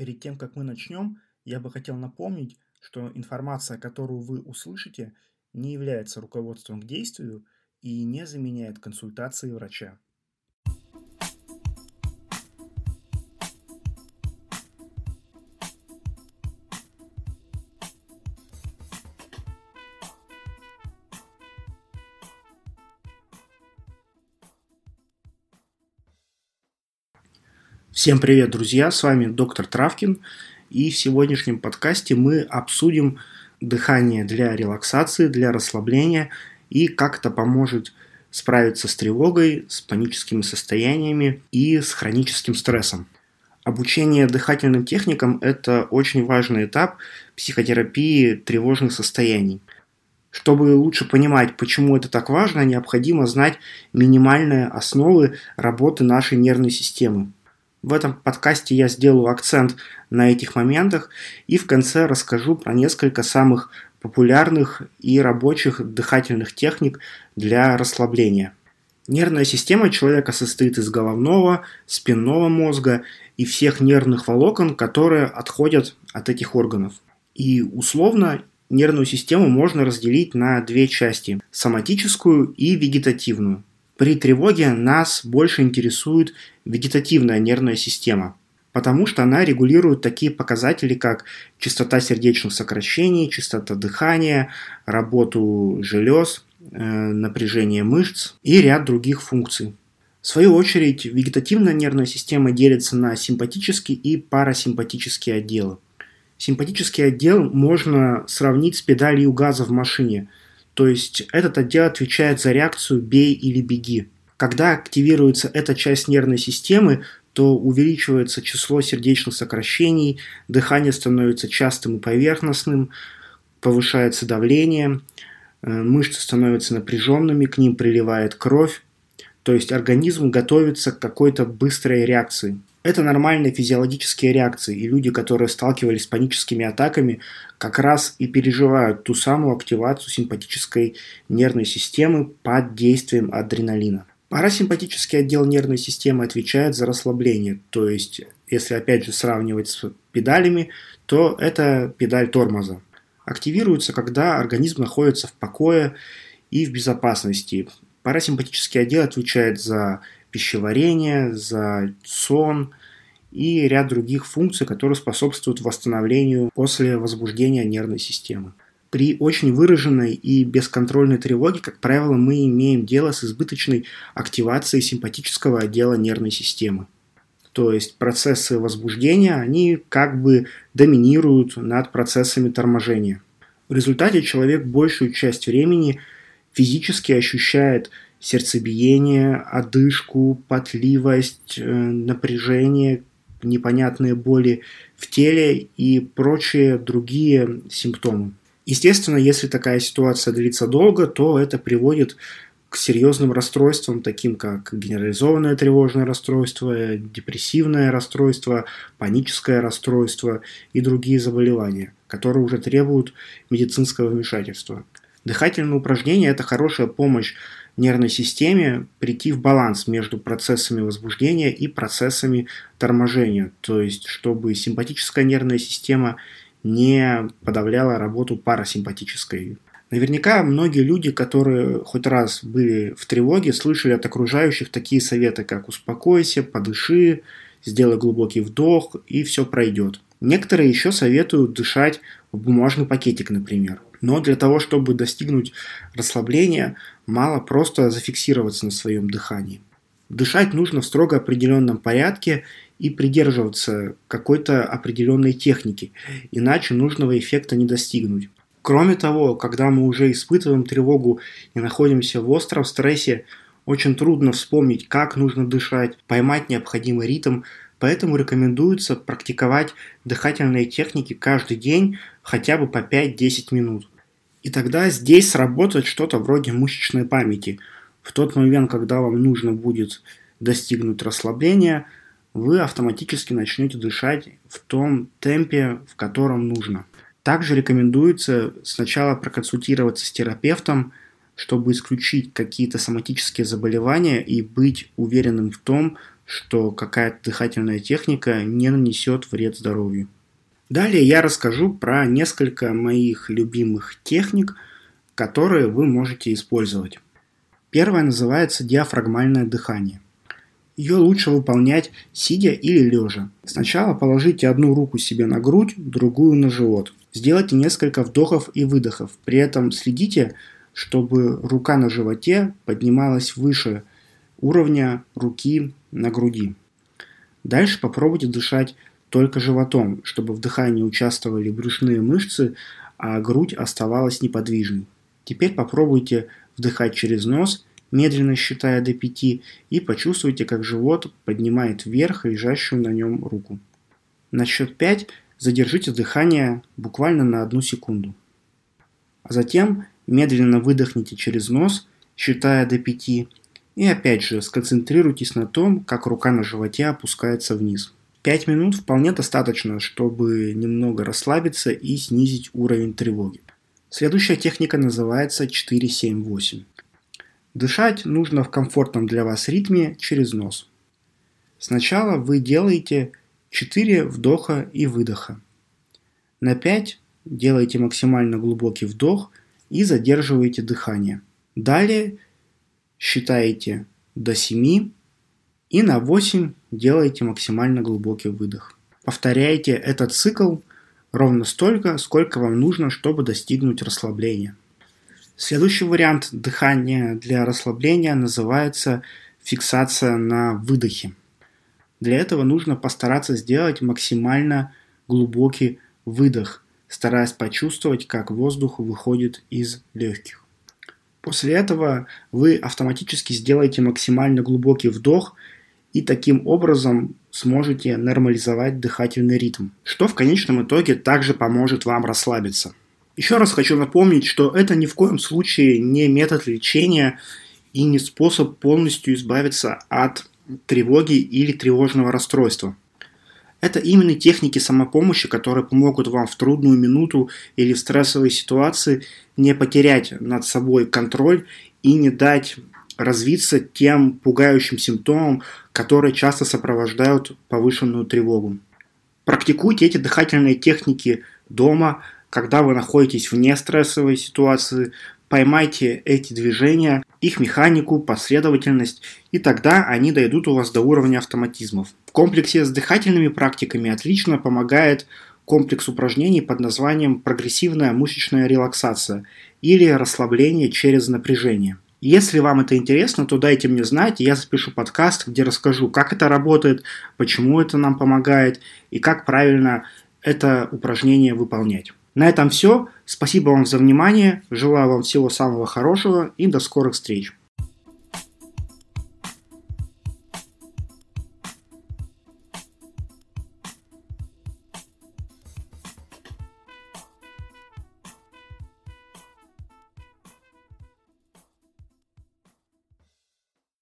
Перед тем, как мы начнем, я бы хотел напомнить, что информация, которую вы услышите, не является руководством к действию и не заменяет консультации врача. Всем привет, друзья! С вами доктор Травкин. И в сегодняшнем подкасте мы обсудим дыхание для релаксации, для расслабления и как это поможет справиться с тревогой, с паническими состояниями и с хроническим стрессом. Обучение дыхательным техникам – это очень важный этап психотерапии тревожных состояний. Чтобы лучше понимать, почему это так важно, необходимо знать минимальные основы работы нашей нервной системы. В этом подкасте я сделаю акцент на этих моментах и в конце расскажу про несколько самых популярных и рабочих дыхательных техник для расслабления. Нервная система человека состоит из головного, спинного мозга и всех нервных волокон, которые отходят от этих органов. И условно нервную систему можно разделить на две части – соматическую и вегетативную. При тревоге нас больше интересует вегетативная нервная система, потому что она регулирует такие показатели, как частота сердечных сокращений, частота дыхания, работу желез, э, напряжение мышц и ряд других функций. В свою очередь, вегетативная нервная система делится на симпатический и парасимпатические отделы. Симпатический отдел можно сравнить с педалью газа в машине – то есть этот отдел отвечает за реакцию «бей или беги». Когда активируется эта часть нервной системы, то увеличивается число сердечных сокращений, дыхание становится частым и поверхностным, повышается давление, э, мышцы становятся напряженными, к ним приливает кровь, то есть организм готовится к какой-то быстрой реакции. Это нормальные физиологические реакции, и люди, которые сталкивались с паническими атаками, как раз и переживают ту самую активацию симпатической нервной системы под действием адреналина. Парасимпатический отдел нервной системы отвечает за расслабление, то есть, если опять же сравнивать с педалями, то это педаль тормоза. Активируется, когда организм находится в покое и в безопасности. Парасимпатический отдел отвечает за пищеварение, за сон и ряд других функций, которые способствуют восстановлению после возбуждения нервной системы. При очень выраженной и бесконтрольной тревоге, как правило, мы имеем дело с избыточной активацией симпатического отдела нервной системы. То есть процессы возбуждения, они как бы доминируют над процессами торможения. В результате человек большую часть времени физически ощущает сердцебиение, одышку, потливость, э, напряжение, непонятные боли в теле и прочие другие симптомы. Естественно, если такая ситуация длится долго, то это приводит к серьезным расстройствам, таким как генерализованное тревожное расстройство, депрессивное расстройство, паническое расстройство и другие заболевания, которые уже требуют медицинского вмешательства. Дыхательные упражнения – это хорошая помощь нервной системе прийти в баланс между процессами возбуждения и процессами торможения, то есть чтобы симпатическая нервная система не подавляла работу парасимпатической. Наверняка многие люди, которые хоть раз были в тревоге, слышали от окружающих такие советы, как «успокойся», «подыши», «сделай глубокий вдох» и все пройдет. Некоторые еще советуют дышать в бумажный пакетик, например. Но для того, чтобы достигнуть расслабления, мало просто зафиксироваться на своем дыхании. Дышать нужно в строго определенном порядке и придерживаться какой-то определенной техники, иначе нужного эффекта не достигнуть. Кроме того, когда мы уже испытываем тревогу и находимся в остром стрессе, очень трудно вспомнить, как нужно дышать, поймать необходимый ритм, поэтому рекомендуется практиковать дыхательные техники каждый день хотя бы по 5-10 минут. И тогда здесь сработает что-то вроде мышечной памяти. В тот момент, когда вам нужно будет достигнуть расслабления, вы автоматически начнете дышать в том темпе, в котором нужно. Также рекомендуется сначала проконсультироваться с терапевтом, чтобы исключить какие-то соматические заболевания и быть уверенным в том, что какая-то дыхательная техника не нанесет вред здоровью. Далее я расскажу про несколько моих любимых техник, которые вы можете использовать. Первая называется диафрагмальное дыхание. Ее лучше выполнять сидя или лежа. Сначала положите одну руку себе на грудь, другую на живот. Сделайте несколько вдохов и выдохов. При этом следите, чтобы рука на животе поднималась выше уровня руки на груди. Дальше попробуйте дышать только животом, чтобы в дыхании участвовали брюшные мышцы, а грудь оставалась неподвижной. Теперь попробуйте вдыхать через нос медленно считая до 5, и почувствуйте, как живот поднимает вверх лежащую на нем руку. На счет 5 задержите дыхание буквально на одну секунду. А затем медленно выдохните через нос, считая до 5, и опять же сконцентрируйтесь на том, как рука на животе опускается вниз. 5 минут вполне достаточно, чтобы немного расслабиться и снизить уровень тревоги. Следующая техника называется 4-7-8. Дышать нужно в комфортном для вас ритме через нос. Сначала вы делаете 4 вдоха и выдоха. На 5 делаете максимально глубокий вдох и задерживаете дыхание. Далее считаете до 7 и на 8 делаете максимально глубокий выдох. Повторяйте этот цикл ровно столько, сколько вам нужно, чтобы достигнуть расслабления. Следующий вариант дыхания для расслабления называется фиксация на выдохе. Для этого нужно постараться сделать максимально глубокий выдох, стараясь почувствовать, как воздух выходит из легких. После этого вы автоматически сделаете максимально глубокий вдох и таким образом сможете нормализовать дыхательный ритм, что в конечном итоге также поможет вам расслабиться. Еще раз хочу напомнить, что это ни в коем случае не метод лечения и не способ полностью избавиться от тревоги или тревожного расстройства. Это именно техники самопомощи, которые помогут вам в трудную минуту или в стрессовой ситуации не потерять над собой контроль и не дать развиться тем пугающим симптомам, которые часто сопровождают повышенную тревогу. Практикуйте эти дыхательные техники дома, когда вы находитесь вне стрессовой ситуации, поймайте эти движения, их механику, последовательность, и тогда они дойдут у вас до уровня автоматизмов. В комплексе с дыхательными практиками отлично помогает комплекс упражнений под названием прогрессивная мышечная релаксация или расслабление через напряжение. Если вам это интересно, то дайте мне знать, я запишу подкаст, где расскажу, как это работает, почему это нам помогает и как правильно это упражнение выполнять. На этом все. Спасибо вам за внимание. Желаю вам всего самого хорошего и до скорых встреч.